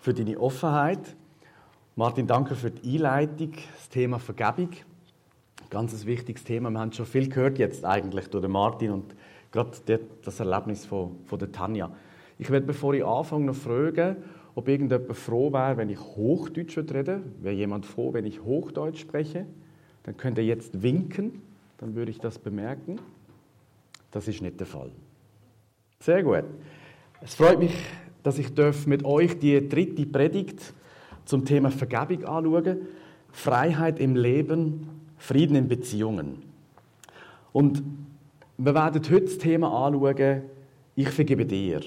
für deine Offenheit. Martin, danke für die Einleitung, das Thema Vergebung. Ganz ein wichtiges Thema. Wir haben schon viel gehört jetzt eigentlich durch Martin und gerade das Erlebnis von, von der Tanja. Ich werde, bevor ich anfange, noch fragen, ob irgendjemand froh wäre, wenn ich Hochdeutsch rede. Wäre jemand froh, wenn ich Hochdeutsch spreche? Dann könnt ihr jetzt winken, dann würde ich das bemerken. Das ist nicht der Fall. Sehr gut. Es freut mich, dass ich mit euch die dritte Predigt zum Thema Vergebung anschauen. Freiheit im Leben, Frieden in Beziehungen. Und wir werden heute das Thema anschauen, ich vergebe dir.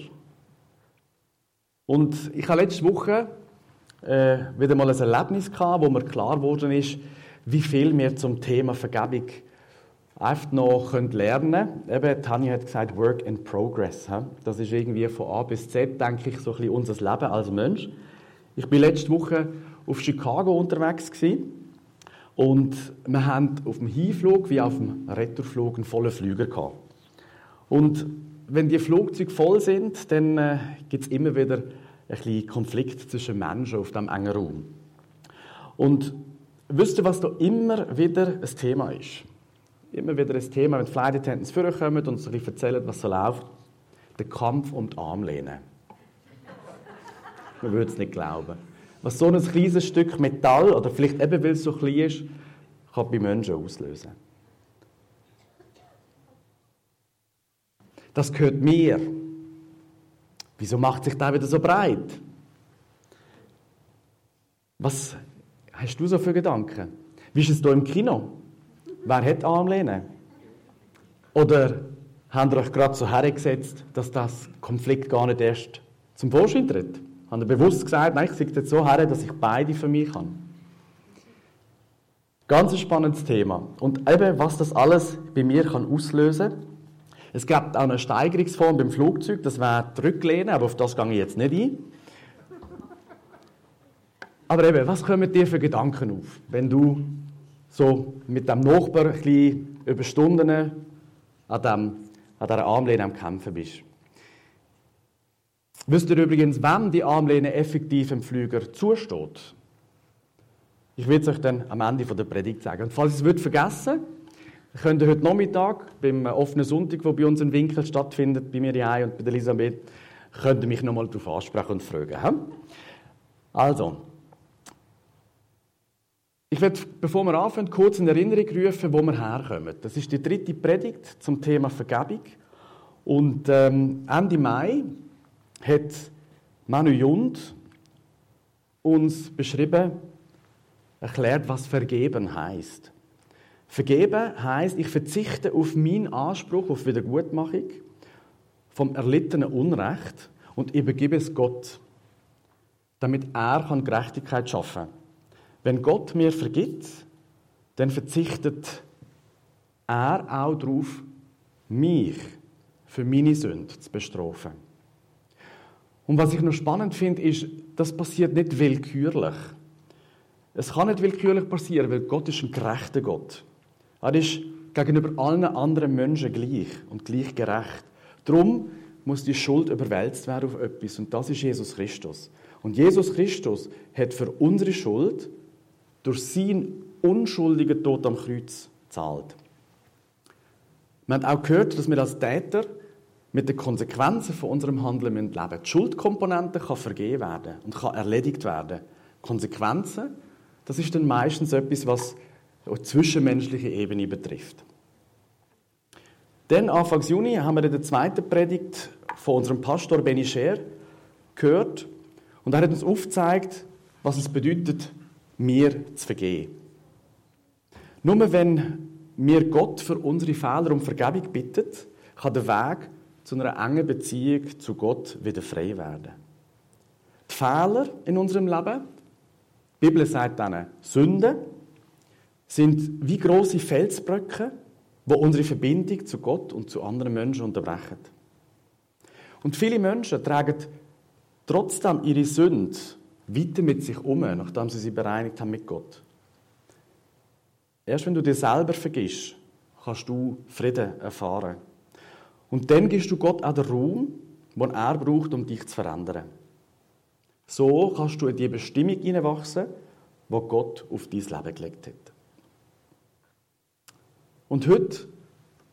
Und ich habe letzte Woche äh, wieder mal ein Erlebnis gehabt, wo mir klar geworden ist, wie viel wir zum Thema Vergebung einfach noch lernen können. Eben, Tanja hat gesagt, Work in Progress. Das ist irgendwie von A bis Z, denke ich, so ein bisschen unser Leben als Mensch. Ich bin letzte Woche auf Chicago unterwegs und wir haben auf dem Hinflug wie auf dem Retourflug einen vollen Flüger. Und wenn die Flugzeuge voll sind, dann äh, gibt es immer wieder ein bisschen Konflikt zwischen Menschen auf diesem engen Raum. Und wisst ihr, was da immer wieder ein Thema ist? Immer wieder ein Thema, wenn die Flight Attendants vorkommen und uns erzählen, was so läuft. Der Kampf um die Armlehne. Man würde es nicht glauben. Was so ein kleines Stück Metall, oder vielleicht eben, weil es so klein ist, kann bei Menschen auslösen. Das gehört mir. Wieso macht sich da wieder so breit? Was hast du so für Gedanken? Wie ist es hier im Kino? Wer hat Armlehne? Oder habt ihr euch gerade so hergesetzt, dass das Konflikt gar nicht erst zum Vorschein tritt? Habt ihr bewusst gesagt, nein, ich sitze jetzt so her, dass ich beide für mich habe? Ganz ein spannendes Thema. Und eben, was das alles bei mir kann auslösen kann. Es gibt auch eine Steigerungsform beim Flugzeug, das wäre die Rücklehne, aber auf das gehe ich jetzt nicht ein. Aber eben, was kommen dir für Gedanken auf, wenn du so mit dem Nachbar ein bisschen über Stunden an, dem, an dieser Armlehne am Kämpfen bist. Wisst ihr übrigens, wem die Armlehne effektiv im Flüger zusteht? Ich werde es euch dann am Ende der Predigt sagen. Und falls ihr es vergessen könnt ihr heute Nachmittag beim offenen Sonntag, wo bei uns in Winkel stattfindet, bei mir und bei Elisabeth, könnt ihr mich nochmal darauf ansprechen und fragen. Also, ich werde, bevor wir anfangen, kurz in Erinnerung rufen, wo wir herkommen. Das ist die dritte Predigt zum Thema Vergebung. Und ähm, Ende Mai hat Manu Jund uns beschrieben, erklärt, was vergeben heißt. Vergeben heißt, ich verzichte auf meinen Anspruch auf Wiedergutmachung vom erlittenen Unrecht und übergebe es Gott, damit er Gerechtigkeit schaffen kann. Wenn Gott mir vergibt, dann verzichtet er auch darauf, mich für meine Sünde zu bestrafen. Und was ich noch spannend finde, ist, das passiert nicht willkürlich. Es kann nicht willkürlich passieren, weil Gott ist ein gerechter Gott. Er ist gegenüber allen anderen Menschen gleich und gleich gerecht. Darum muss die Schuld überwälzt werden auf etwas und das ist Jesus Christus. Und Jesus Christus hat für unsere Schuld durch seinen unschuldigen Tod am Kreuz zahlt. Wir haben auch gehört, dass wir als Täter mit den Konsequenzen von unserem Handeln leben müssen. Die Schuldkomponente kann vergeben werden und kann erledigt werden. Konsequenzen, das ist dann meistens etwas, was die zwischenmenschliche Ebene betrifft. Dann, Anfang Juni, haben wir der zweiten Predigt von unserem Pastor Benny Scher gehört und er hat uns aufgezeigt, was es bedeutet, mir zu vergeben. Nur wenn mir Gott für unsere Fehler um Vergebung bittet, kann der Weg zu einer engen Beziehung zu Gott wieder frei werden. Die Fehler in unserem Leben, die Bibel sagt dann Sünden, sind wie große Felsbrücken, wo unsere Verbindung zu Gott und zu anderen Menschen unterbrechen. Und viele Menschen tragen trotzdem ihre Sünde weiter mit sich um, nachdem sie sie bereinigt haben mit Gott. Erst wenn du dir selber vergisst, kannst du Frieden erfahren. Und dann gibst du Gott auch den Raum, den er braucht, um dich zu verändern. So kannst du in die Bestimmung hineinwachsen, die Gott auf dein Leben gelegt hat. Und heute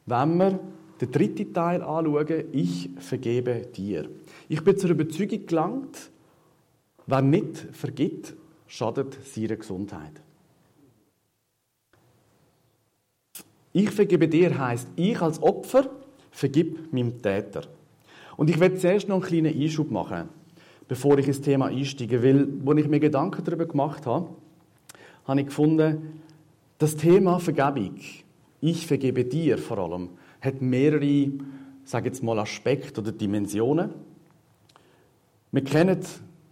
wenn wir den dritten Teil anschauen, ich vergebe dir. Ich bin zur Überzeugung gelangt, wer nicht vergibt, schadet seiner Gesundheit. Ich vergebe dir heißt, ich als Opfer vergib meinem Täter. Und ich werde zuerst noch einen kleinen Einschub machen, bevor ich ins Thema einsteige, weil, als ich mir Gedanken darüber gemacht habe, habe ich gefunden, das Thema Vergebung, ich vergebe dir vor allem, hat mehrere, sage jetzt mal, Aspekte oder Dimensionen. Wir kennen,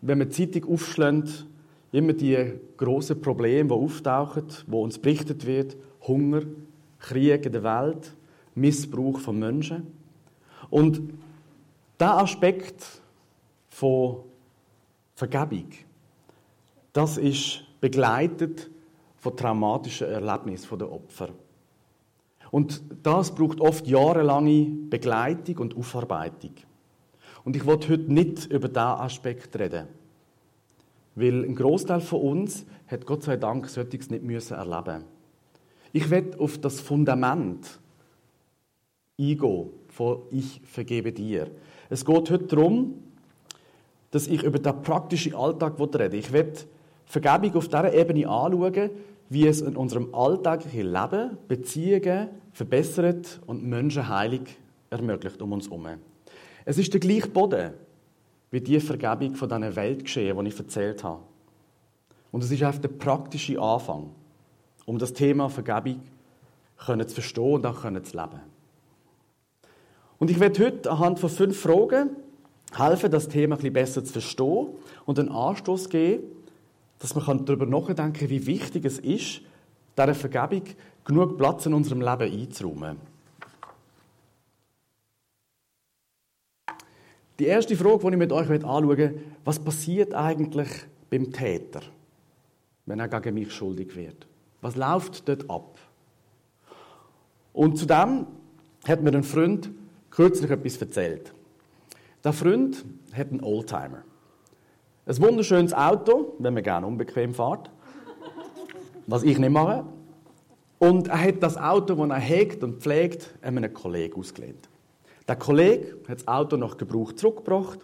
wenn wir die Zeitung aufschlägt, immer die grossen Probleme, die auftauchen, wo uns berichtet wird, Hunger, Krieg in der Welt, Missbrauch von Menschen. Und der Aspekt von Vergebung, das ist begleitet von traumatischen Erlebnissen der Opfer. Und das braucht oft jahrelange Begleitung und Aufarbeitung. Und ich wollte heute nicht über diesen Aspekt reden. Weil ein Großteil von uns hat Gott sei Dank solches nicht müssen erleben. Ich werde auf das Fundament eingehen von Ich vergebe dir. Es geht heute darum, dass ich über den praktischen Alltag rede. Ich werde Vergebung auf dieser Ebene anschauen, wie es in unserem alltäglichen Leben Beziehungen verbessert und Menschen heilig ermöglicht um uns herum. Es ist der gleiche Boden wie die Vergebung von diesen Weltgeschehen, die ich erzählt habe. Und es ist einfach der praktische Anfang, um das Thema Vergebung zu verstehen und auch zu leben. Und ich werde heute anhand von fünf Fragen helfen, das Thema ein besser zu verstehen und einen Anstoß geben, dass man darüber nachdenken kann, wie wichtig es ist, dieser Vergebung genug Platz in unserem Leben einzuräumen. Die erste Frage, die ich mit euch anschauen möchte, was passiert eigentlich beim Täter, wenn er gegen mich schuldig wird? Was läuft dort ab? Und zudem hat mir ein Freund kürzlich etwas erzählt. Der Freund hat einen Oldtimer. Ein wunderschönes Auto, wenn man gerne unbequem fährt. Was ich nicht mache. Und er hat das Auto, das er hegt und pflegt, einem Kollegen ausgelehnt. Der Kollege hat das Auto nach Gebrauch zurückgebracht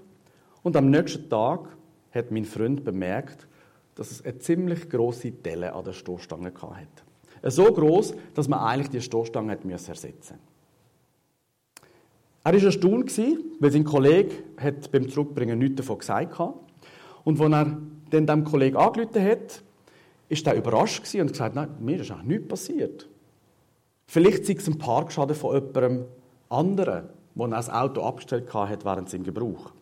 und am nächsten Tag hat mein Freund bemerkt, dass es eine ziemlich große Delle an der Stoßstange hatte. So groß, dass man eigentlich die Stoßstange ersetzen musste. Er war erstaunt, weil sein Kollege hat beim Zurückbringen nichts davon gesagt hat. Und als er dann dem Kollegen angerufen hat, ist er überrascht und gesagt, nein, mir ist auch nichts passiert. Vielleicht sei es ein Parkschaden von jemandem anderen, der das Auto abgestellt hat während seinem Gebrauch.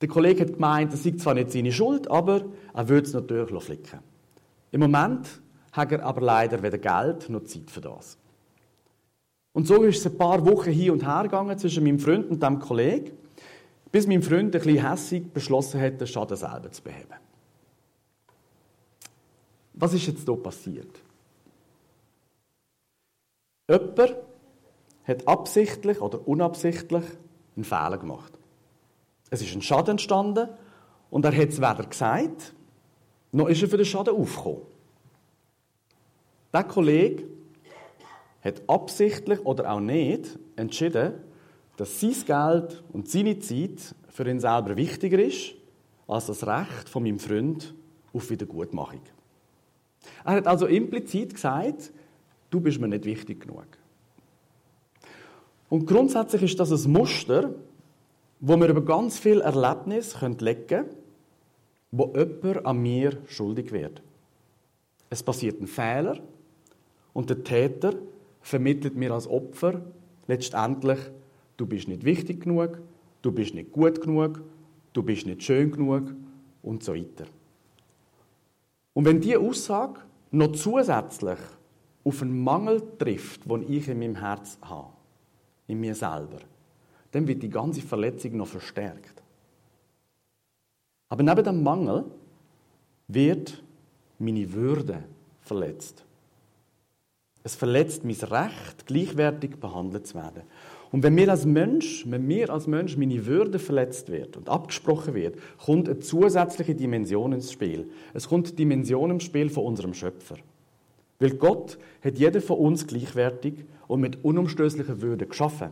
Der Kollege hat gemeint, das sei zwar nicht seine Schuld, aber er würde es natürlich flicken. Im Moment hat er aber leider weder Geld noch Zeit für das. Und so ist es ein paar Wochen hin und her gegangen zwischen meinem Freund und dem Kollegen, bis mein Freund ein bisschen hässig beschlossen hat, den Schaden selber zu beheben. Was ist jetzt hier passiert? Jemand hat absichtlich oder unabsichtlich einen Fehler gemacht. Es ist ein Schaden entstanden und er hat es weder gesagt, noch ist er für den Schaden aufgekommen. Der Kollege hat absichtlich oder auch nicht entschieden, dass sein Geld und seine Zeit für ihn selber wichtiger ist als das Recht von meinem Freund auf Wiedergutmachung. Er hat also implizit gesagt, du bist mir nicht wichtig genug. Und grundsätzlich ist das ein Muster, wo wir über ganz viel Erlebnis legen können, wo jemand an mir schuldig wird. Es passiert ein Fehler und der Täter vermittelt mir als Opfer letztendlich, du bist nicht wichtig genug, du bist nicht gut genug, du bist nicht schön genug und so weiter. Und wenn diese Aussage noch zusätzlich auf einen Mangel trifft, den ich in meinem Herz habe, in mir selber, dann wird die ganze Verletzung noch verstärkt. Aber neben dem Mangel wird meine Würde verletzt. Es verletzt mein Recht, gleichwertig behandelt zu werden. Und wenn mir als Mensch, wenn mir als Mensch meine Würde verletzt wird und abgesprochen wird, kommt eine zusätzliche Dimension ins Spiel. Es kommt die Dimension im Spiel von unserem Schöpfer. Weil Gott hat jeden von uns gleichwertig und mit unumstößlicher Würde geschaffen.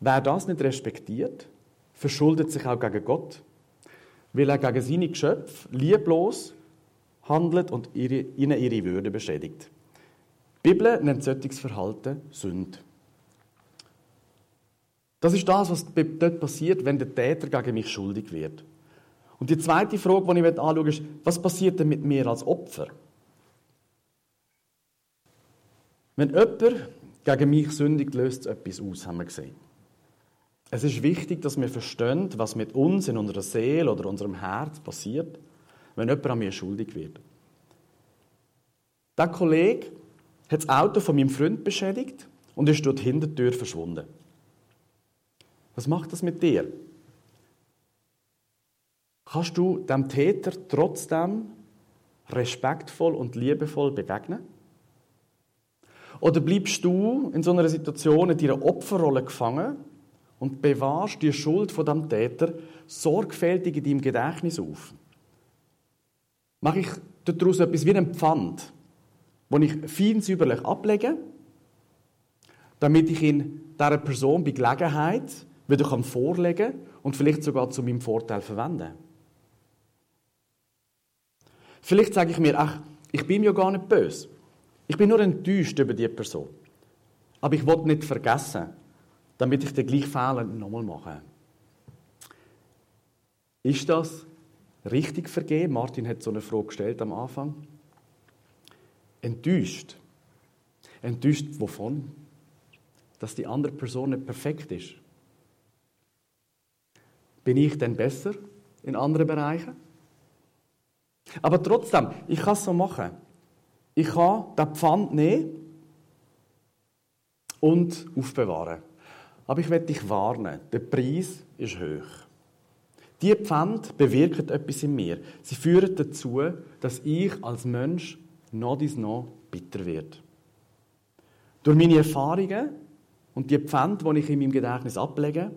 Wer das nicht respektiert, verschuldet sich auch gegen Gott, weil er gegen seine Geschöpfe lieblos handelt und ihnen ihre Würde beschädigt. Die Bibel nennt solches Verhalten Sünde. Das ist das, was dort passiert, wenn der Täter gegen mich schuldig wird. Und die zweite Frage, die ich anschaue, ist, was passiert denn mit mir als Opfer? Wenn jemand gegen mich sündigt, löst es etwas aus, haben wir gesehen. Es ist wichtig, dass wir verstehen, was mit uns in unserer Seele oder unserem Herz passiert, wenn jemand an mir schuldig wird. Der Kollege hat das Auto von meinem Freund beschädigt und ist durch die Hintertür verschwunden. Was macht das mit dir? Kannst du dem Täter trotzdem respektvoll und liebevoll begegnen? Oder bleibst du in so einer Situation in deiner Opferrolle gefangen und bewahrst die Schuld von dem Täter sorgfältig in deinem Gedächtnis auf? Mache ich daraus etwas wie ein Pfand, wo ich fein säuberlich ablege, damit ich in dieser Person bei Gelegenheit wieder vorlegen kann und vielleicht sogar zu meinem Vorteil verwenden Vielleicht sage ich mir, ach, ich bin ja gar nicht böse. Ich bin nur enttäuscht über die Person. Aber ich will nicht vergessen, damit ich den gleichen Fehler nochmal mache. Ist das richtig vergeben? Martin hat so eine Frage gestellt am Anfang. Enttäuscht. Enttäuscht wovon? Dass die andere Person nicht perfekt ist. Bin ich denn besser in anderen Bereichen? Aber trotzdem, ich kann es so machen. Ich kann den Pfand nehmen und aufbewahren. Aber ich werde dich warnen, der Preis ist hoch. Die Pfand bewirken etwas in mir. Sie führen dazu, dass ich als Mensch noch dies noch bitter werde. Durch meine Erfahrungen und die Pfand, die ich in meinem Gedächtnis ablege,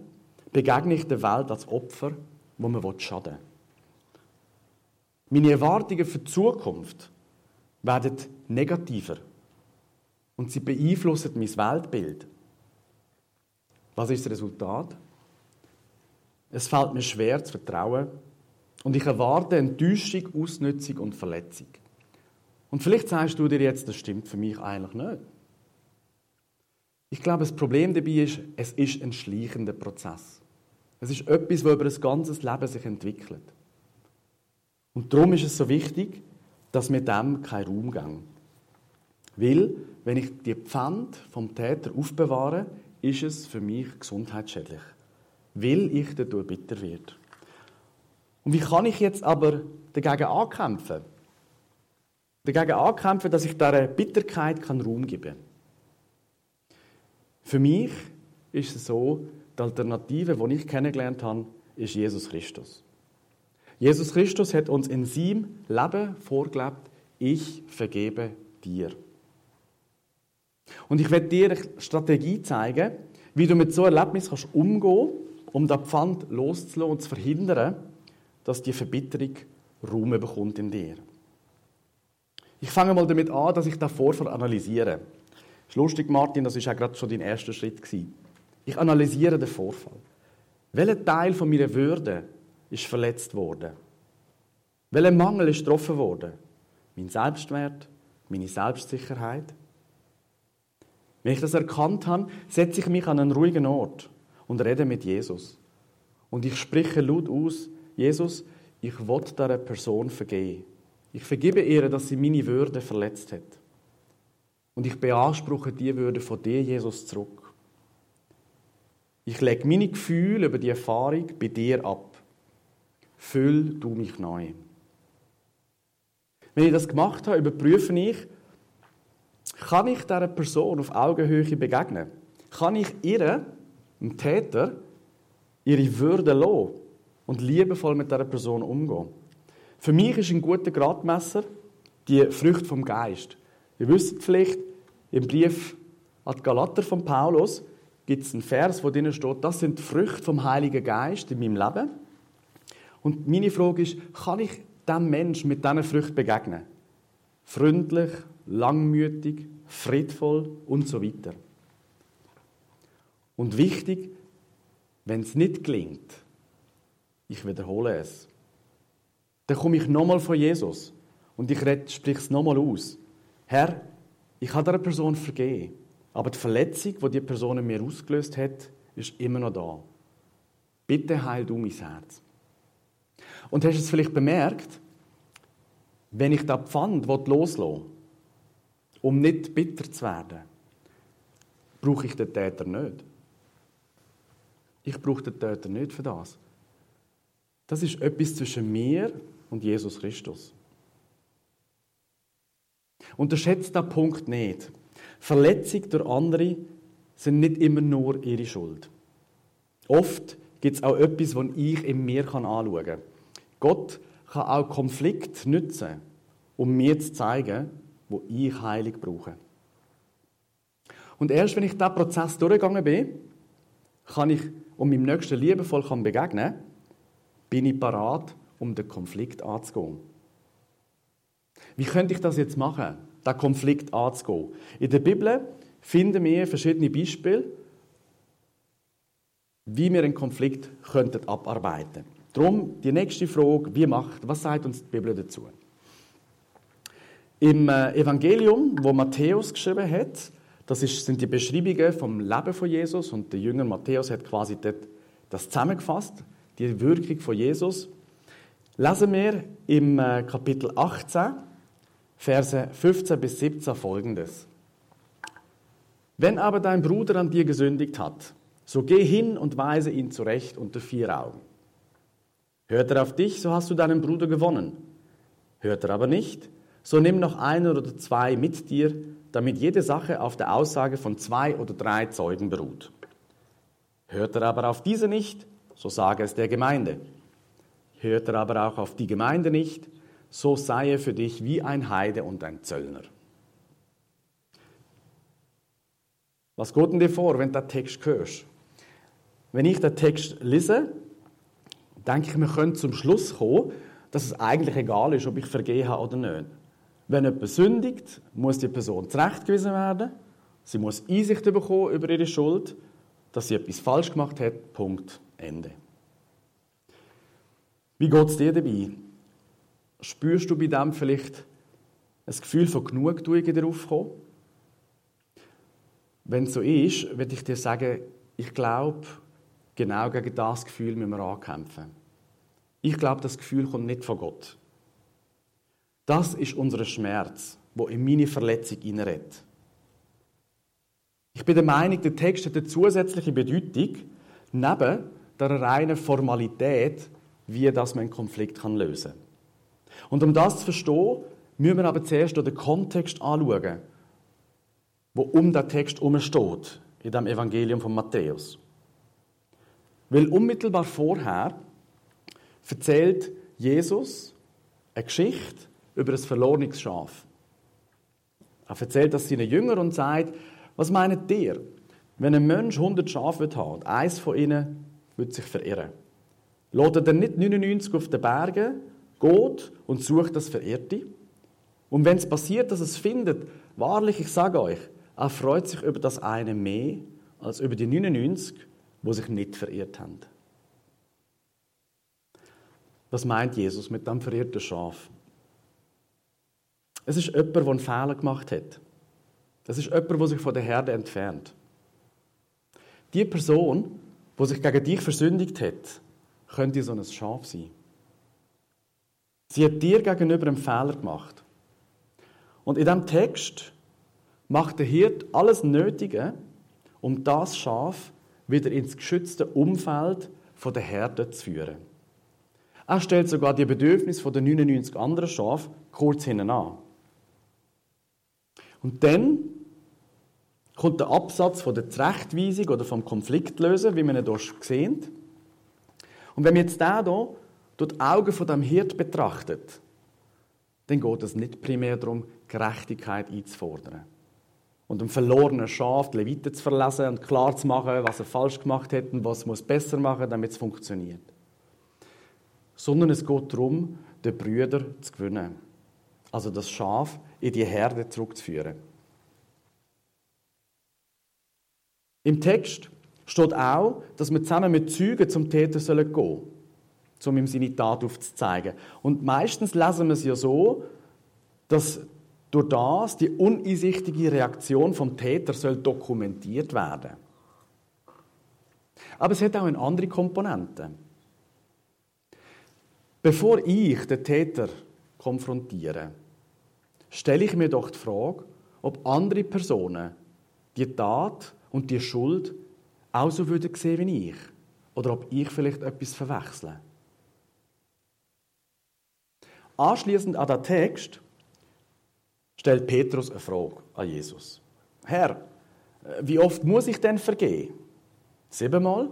begegne ich der Welt als Opfer, wo man schaden will. Meine Erwartungen für die Zukunft werden negativer und sie beeinflussen mein Weltbild. Was ist das Resultat? Es fällt mir schwer zu vertrauen und ich erwarte Enttäuschung, Ausnutzung und Verletzung. Und vielleicht sagst du dir jetzt, das stimmt für mich eigentlich nicht. Ich glaube, das Problem dabei ist, es ist ein schleichender Prozess. Es ist etwas, das über ein ganzes Leben sich entwickelt. Und darum ist es so wichtig, dass wir dem keinen Raum geben. Weil, wenn ich die Pfand vom Täter aufbewahre, ist es für mich gesundheitsschädlich. Weil ich dadurch bitter werde. Und wie kann ich jetzt aber dagegen ankämpfen? Dagegen ankämpfen, dass ich dieser Bitterkeit Raum geben kann. Für mich ist es so, die Alternative, die ich kennengelernt habe, ist Jesus Christus. Jesus Christus hat uns in seinem Leben vorgelebt, ich vergebe dir. Und ich werde dir eine Strategie zeigen, wie du mit so einem Erlebnis kannst umgehen um das Pfand loszulassen und zu verhindern, dass die Verbitterung Raum bekommt in dir. Ich fange mal damit an, dass ich den Vorfall analysiere. Ist lustig, Martin, das war auch gerade schon dein erster Schritt. Ich analysiere den Vorfall. Welcher Teil von meiner Würde ist verletzt worden? Welcher Mangel ist getroffen worden? Mein Selbstwert, meine Selbstsicherheit? Wenn ich das erkannt habe, setze ich mich an einen ruhigen Ort und rede mit Jesus. Und ich spreche laut aus, Jesus, ich will dieser Person vergeben. Ich vergebe ihr, dass sie meine Würde verletzt hat. Und ich beanspruche die Würde von dir, Jesus, zurück. Ich lege meine Gefühle über die Erfahrung bei dir ab. Füll du mich neu. Wenn ich das gemacht habe, überprüfe ich, kann ich dieser Person auf Augenhöhe begegnen? Kann ich ihr, dem Täter, ihre Würde lassen und liebevoll mit dieser Person umgehen? Für mich ist ein guter Gradmesser die Frucht vom Geist. Ihr wisst vielleicht, im Brief an die Galater von Paulus gibt es einen Vers, wo drin steht, das sind die Früchte vom Heiligen Geist in meinem Leben. Und meine Frage ist, kann ich dem Menschen mit diesen Früchten begegnen? Freundlich, langmütig, friedvoll und so weiter. Und wichtig, wenn es nicht gelingt, ich wiederhole es, dann komme ich nochmal von Jesus und ich spreche es nochmal aus. Herr, ich habe dieser Person vergeben, aber die Verletzung, die die Person in mir ausgelöst hat, ist immer noch da. Bitte heil du mein Herz. Und hast es vielleicht bemerkt, wenn ich das Pfand loslasse, um nicht bitter zu werden, brauche ich den Täter nicht. Ich brauche den Täter nicht für das. Das ist etwas zwischen mir und Jesus Christus. Unterschätzt den Punkt nicht. Verletzung durch andere sind nicht immer nur ihre Schuld. Oft gibt es auch etwas, das ich in mir anschauen kann. Gott kann auch Konflikt nutzen, um mir zu zeigen, wo ich Heilig brauche. Und erst wenn ich diesen Prozess durchgegangen bin, kann ich, um meinem Nächsten liebevoll begegnen kann, bin ich parat, um den Konflikt anzugehen. Wie könnte ich das jetzt machen, den Konflikt anzugehen? In der Bibel finden wir verschiedene Beispiele, wie wir einen Konflikt abarbeiten könnten. Darum die nächste Frage, wie macht, was sagt uns die Bibel dazu? Im äh, Evangelium, wo Matthäus geschrieben hat, das ist, sind die Beschreibungen vom Leben von Jesus und der Jünger Matthäus hat quasi das zusammengefasst, die Wirkung von Jesus. Lesen wir im äh, Kapitel 18, Verse 15 bis 17 folgendes. Wenn aber dein Bruder an dir gesündigt hat, so geh hin und weise ihn zurecht unter vier Augen. Hört er auf dich, so hast du deinen Bruder gewonnen. Hört er aber nicht, so nimm noch einen oder zwei mit dir, damit jede Sache auf der Aussage von zwei oder drei Zeugen beruht. Hört er aber auf diese nicht, so sage es der Gemeinde. Hört er aber auch auf die Gemeinde nicht, so sei er für dich wie ein Heide und ein Zöllner. Was geht denn dir vor, wenn du den Text hörst? Wenn ich den Text lese, denke ich, wir können zum Schluss kommen, dass es eigentlich egal ist, ob ich vergehen habe oder nicht. Wenn jemand sündigt, muss die Person zurechtgewiesen werden. Sie muss Einsicht bekommen über ihre Schuld, dass sie etwas falsch gemacht hat. Punkt. Ende. Wie geht es dir dabei? Spürst du bei dem vielleicht ein Gefühl von Genugtuung in dir aufkommen? Wenn es so ist, würde ich dir sagen, ich glaube, genau gegen das Gefühl müssen wir ankämpfen. Ich glaube, das Gefühl kommt nicht von Gott. Das ist unser Schmerz, wo in meine Verletzung hineinredet. Ich bin der Meinung, der Text hat eine zusätzliche Bedeutung, neben der reinen Formalität, wie das man einen Konflikt lösen kann. Und um das zu verstehen, müssen wir aber zuerst den Kontext anschauen, wo um den Text steht, in dem Evangelium von Matthäus. Weil unmittelbar vorher erzählt Jesus eine Geschichte über ein verlorenes Schaf. Er erzählt das seinen Jüngern und sagt, was meint ihr, wenn ein Mensch 100 Schafe hat und eins von ihnen wird sich verirren? Lädt er nicht 99 auf den Bergen, geht und sucht das Verirrte? Und wenn es passiert, dass es findet, wahrlich, ich sage euch, er freut sich über das eine mehr als über die 99, wo sich nicht verirrt haben. Was meint Jesus mit dem verirrten Schaf? Es ist jemand, der einen Fehler gemacht hat. Das ist jemand, der sich von der Herde entfernt. Die Person, die sich gegen dich versündigt hat, könnte so ein Schaf sein. Sie hat dir gegenüber einen Fehler gemacht. Und in diesem Text macht der Hirt alles Nötige, um das Schaf wieder ins geschützte Umfeld der Herde zu führen. Er stellt sogar die Bedürfnisse der 99 anderen Schafe kurz hinten an. Und dann kommt der Absatz von der Zurechtweisung oder vom Konfliktlösen, wie wir ihn hier sehen. Und wenn wir jetzt den hier durch die Augen von dem Hirt betrachtet, dann geht es nicht primär darum, Gerechtigkeit einzufordern. und dem verlorenen Schaf die Leviten zu verlesen und klar zu machen, was er falsch gemacht hat und was muss besser machen, damit es funktioniert. Sondern es geht darum, den Brüder zu gewinnen. Also das Schaf in die Herde zurückzuführen. Im Text steht auch, dass wir zusammen mit Zeugen zum Täter gehen sollen, um ihm seine Tat aufzuzeigen. Und meistens lesen wir es ja so, dass durch das die uneinsichtige Reaktion vom Täter soll dokumentiert werden. Aber es hat auch eine andere Komponente. Bevor ich den Täter konfrontiere, stelle ich mir doch die Frage, ob andere Personen die Tat und die Schuld auch so würden sehen wie ich. Oder ob ich vielleicht etwas verwechsle. Anschließend an den Text stellt Petrus eine Frage an Jesus. Herr, wie oft muss ich denn vergehen? Siebenmal?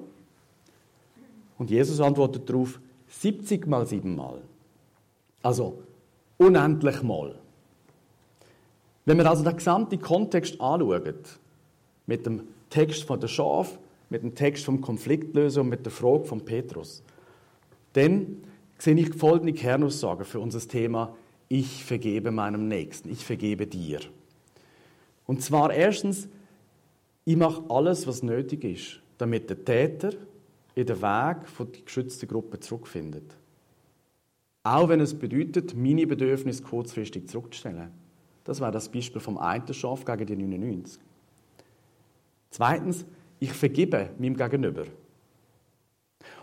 Und Jesus antwortet darauf, 70 mal siebenmal. Also unendlich mal. Wenn wir also den gesamten Kontext anschauen, mit dem Text von der Schaf, mit dem Text vom Konfliktlöser und mit der Frage von Petrus, dann sehe ich folgende Kernaussage für unser Thema Ich vergebe meinem Nächsten, ich vergebe dir. Und zwar erstens, ich mache alles, was nötig ist, damit der Täter in den Weg der geschützten Gruppe zurückfindet. Auch wenn es bedeutet, meine Bedürfnisse kurzfristig zurückzustellen. Das war das Beispiel vom einen Schaf gegen die 99. Zweitens, ich vergebe meinem Gegenüber.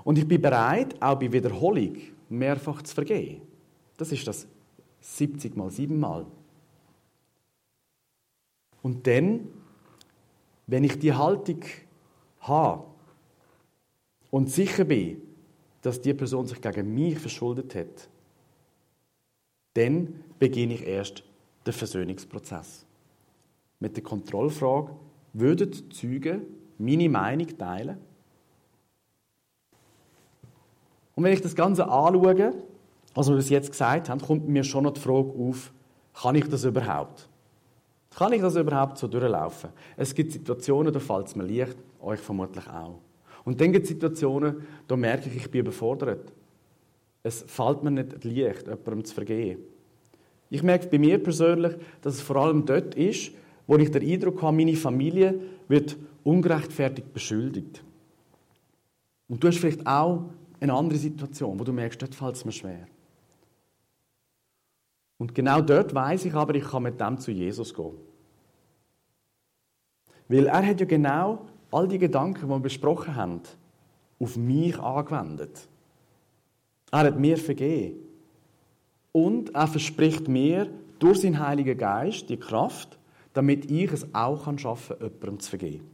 Und ich bin bereit, auch bei Wiederholung mehrfach zu vergeben. Das ist das 70 mal 7 mal. Und dann, wenn ich die Haltung habe und sicher bin, dass die Person sich gegen mich verschuldet hat, dann beginne ich erst den Versöhnungsprozess. Mit der Kontrollfrage, würden die Zeugen meine Meinung teilen? Und wenn ich das Ganze anschaue, was wir bis jetzt gesagt haben, kommt mir schon noch die Frage auf, kann ich das überhaupt? Kann ich das überhaupt so durchlaufen? Es gibt Situationen, da fällt es mir leicht, euch vermutlich auch. Und dann gibt es Situationen, da merke ich, ich bin überfordert. Es fällt mir nicht leicht, jemandem zu vergehen. Ich merke bei mir persönlich, dass es vor allem dort ist, wo ich den Eindruck habe, meine Familie wird ungerechtfertigt beschuldigt. Und du hast vielleicht auch eine andere Situation, wo du merkst, dort fällt es mir schwer. Und genau dort weiß ich aber, ich kann mit dem zu Jesus gehen. Weil er hat ja genau all die Gedanken, die wir besprochen haben, auf mich angewendet. Er hat mir vergeben. Und er verspricht mir durch seinen Heiligen Geist die Kraft, damit ich es auch schaffen kann, jemandem zu vergeben.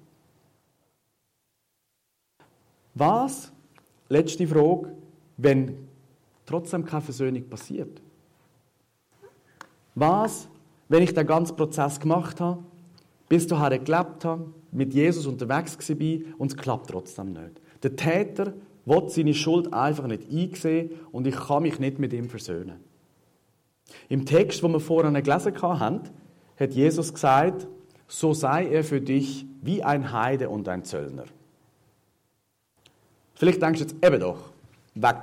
Was, letzte Frage, wenn trotzdem keine Versöhnung passiert? Was, wenn ich den ganzen Prozess gemacht habe, bis dahin gelebt habe, mit Jesus unterwegs war und es klappt trotzdem nicht? Der Täter will seine Schuld einfach nicht einsehen und ich kann mich nicht mit ihm versöhnen. Im Text, wo wir vorhin gelesen haben, hat Jesus gesagt, so sei er für dich wie ein Heide und ein Zöllner. Vielleicht denkst du jetzt, eben doch, weg,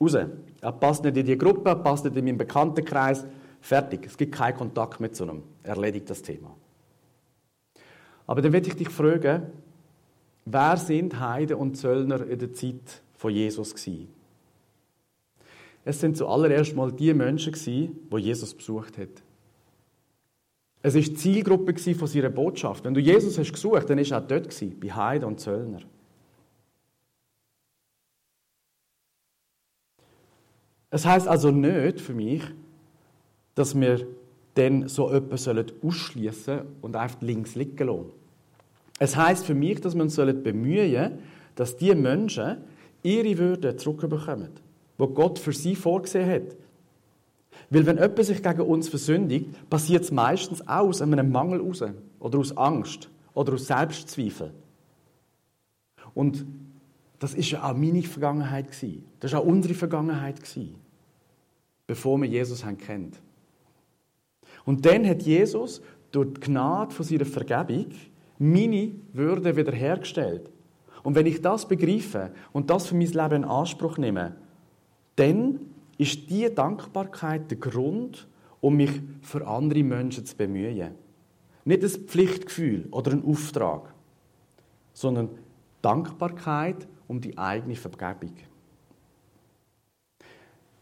raus. Er passt nicht in die Gruppe, er passt nicht in meinen Bekanntenkreis, fertig. Es gibt keinen Kontakt mit so einem, erledigt das Thema. Aber dann werde ich dich fragen, wer sind Heide und Zöllner in der Zeit von Jesus gewesen? Es sind zuallererst mal die Menschen gewesen, die Jesus besucht hat. Es war die Zielgruppe von seiner Botschaft. Wenn du Jesus hast gesucht, dann war er auch dort, bei Heiden und Zöllner. Es heißt also nicht für mich, dass wir dann so etwas ausschließen und einfach links liegen lassen. Es heißt für mich, dass wir uns bemühen sollen, dass die Menschen ihre Würde zurückbekommen, die Gott für sie vorgesehen hat. Weil wenn jemand sich gegen uns versündigt, passiert es meistens auch aus einem Mangel raus. Oder aus Angst. Oder aus Selbstzweifel. Und das ist ja auch meine Vergangenheit. Das ist auch unsere Vergangenheit. Bevor wir Jesus kennt. Und dann hat Jesus durch die Gnade von seiner Vergebung meine Würde wiederhergestellt. Und wenn ich das begreife und das für mein Leben in Anspruch nehme, dann ist diese Dankbarkeit der Grund, um mich für andere Menschen zu bemühen. Nicht ein Pflichtgefühl oder ein Auftrag, sondern Dankbarkeit um die eigene Vergebung.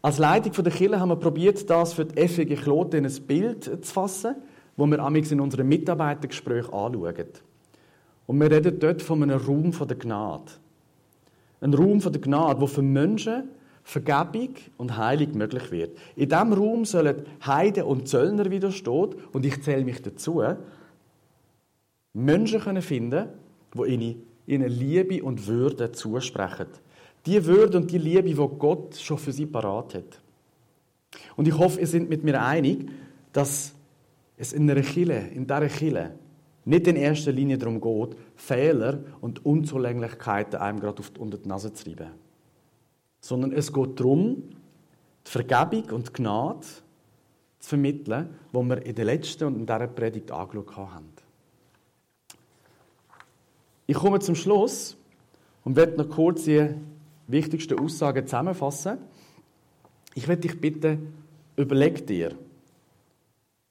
Als Leitung der Kirche haben wir probiert, das für die FG Kloten in ein Bild zu fassen, wo wir amigs in unseren Mitarbeitergesprächen anschauen. Und wir reden dort von einem Raum der Gnade. Ein Raum der Gnade, wo für Menschen Vergebung und Heilung möglich wird. In diesem Raum sollen Heiden und Zöllner, steht, und ich zähle mich dazu, Menschen können finden, die ihnen Liebe und Würde zusprechen. Die Würde und die Liebe, die Gott schon für sie parat hat. Und ich hoffe, ihr seid mit mir einig, dass es in einer Kille, in dieser Kille, nicht in erster Linie darum geht, Fehler und Unzulänglichkeiten einem gerade unter die Nase zu reiben. Sondern es geht darum, die Vergebung und die Gnade zu vermitteln, die wir in der letzten und in dieser Predigt angeschaut haben. Ich komme zum Schluss und werde noch kurz die wichtigsten Aussagen zusammenfassen. Ich werde dich bitten, überleg dir,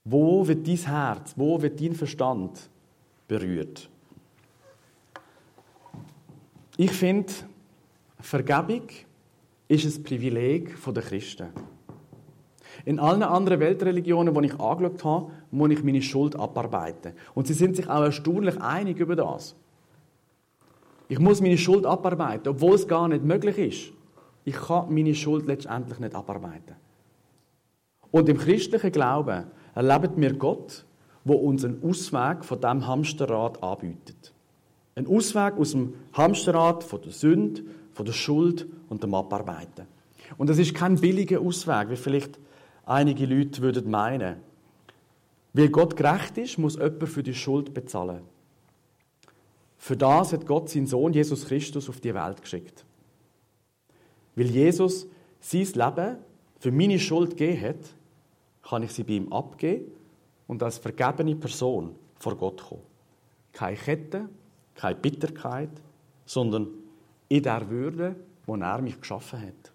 wo wird dein Herz, wo wird dein Verstand berührt? Ich finde, Vergebung ist ein Privileg der Christen. In allen anderen Weltreligionen, die ich angeschaut habe, muss ich meine Schuld abarbeiten. Und sie sind sich auch erstaunlich einig über das. Ich muss meine Schuld abarbeiten, obwohl es gar nicht möglich ist. Ich kann meine Schuld letztendlich nicht abarbeiten. Und im christlichen Glauben erleben wir Gott, wo uns einen Ausweg von dem Hamsterrad anbietet. Ein Ausweg aus dem Hamsterrad von der Sünde, von der Schuld und dem Abarbeiten. Und das ist kein billiger Ausweg, wie vielleicht einige Leute würden meinen. Weil Gott gerecht ist, muss jemand für die Schuld bezahlen. Für das hat Gott seinen Sohn Jesus Christus auf die Welt geschickt. Weil Jesus sein Leben für meine Schuld gegeben hat, kann ich sie bei ihm abgeben und als vergebene Person vor Gott kommen. Keine Kette, keine Bitterkeit, sondern in der Würde, wo er mich geschaffen hat.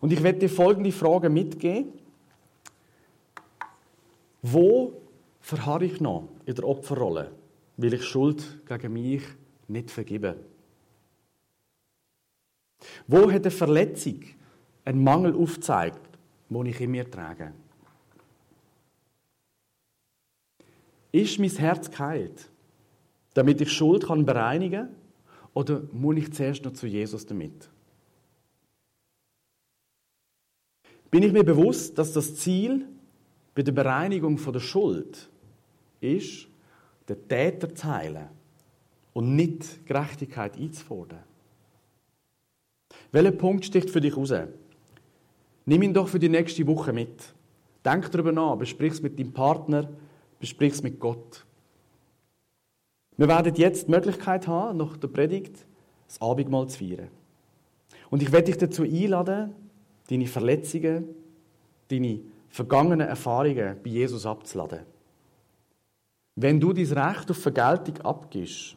Und ich werde dir folgende Frage mitgeben. Wo verharre ich noch in der Opferrolle? Weil ich Schuld gegen mich nicht vergebe? Wo hat eine Verletzung einen Mangel aufgezeigt, den ich in mir trage? Ist mein Herz geheilt, damit ich Schuld kann bereinigen kann? Oder muss ich zuerst noch zu Jesus damit? Bin ich mir bewusst, dass das Ziel bei der Bereinigung von der Schuld ist, den Täter zu heilen und nicht Gerechtigkeit einzufordern. Welcher Punkt sticht für dich raus? Nimm ihn doch für die nächste Woche mit. Denk darüber nach, besprich es mit deinem Partner, besprich es mit Gott. Wir werden jetzt die Möglichkeit haben, nach der Predigt das Abendmahl zu feiern. Und ich werde dich dazu einladen, deine Verletzungen, deine vergangenen Erfahrungen bei Jesus abzuladen. Wenn du dein Recht auf Vergeltung abgibst,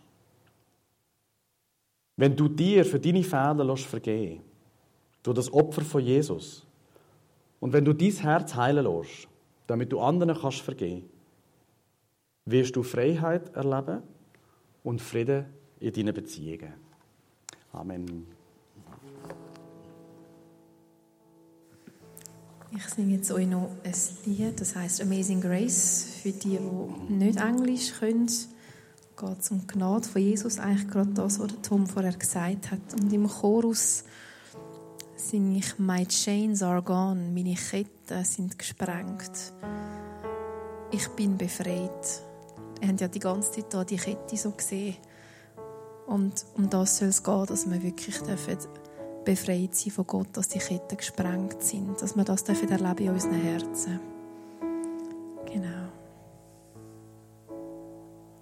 wenn du dir für deine Fehler lässt vergehen durch das Opfer von Jesus, und wenn du dein Herz heilen lässt, damit du anderen kannst vergehen, wirst du Freiheit erleben und Frieden in deinen Beziehungen. Amen. Ich singe jetzt euch noch ein Lied, das heißt Amazing Grace. Für die, die nicht Englisch können, geht es um die Gnade von Jesus, eigentlich gerade das, was Tom vorher gesagt hat. Und im Chorus singe ich My chains are gone, meine Ketten sind gesprengt. Ich bin befreit. Ihr habt ja die ganze Zeit hier die Kette so gesehen. Und um das soll es gehen, dass wir wirklich dürfen befreit sein von Gott, dass die Ketten gesprengt sind, dass wir das erleben in unseren Herzen. Genau.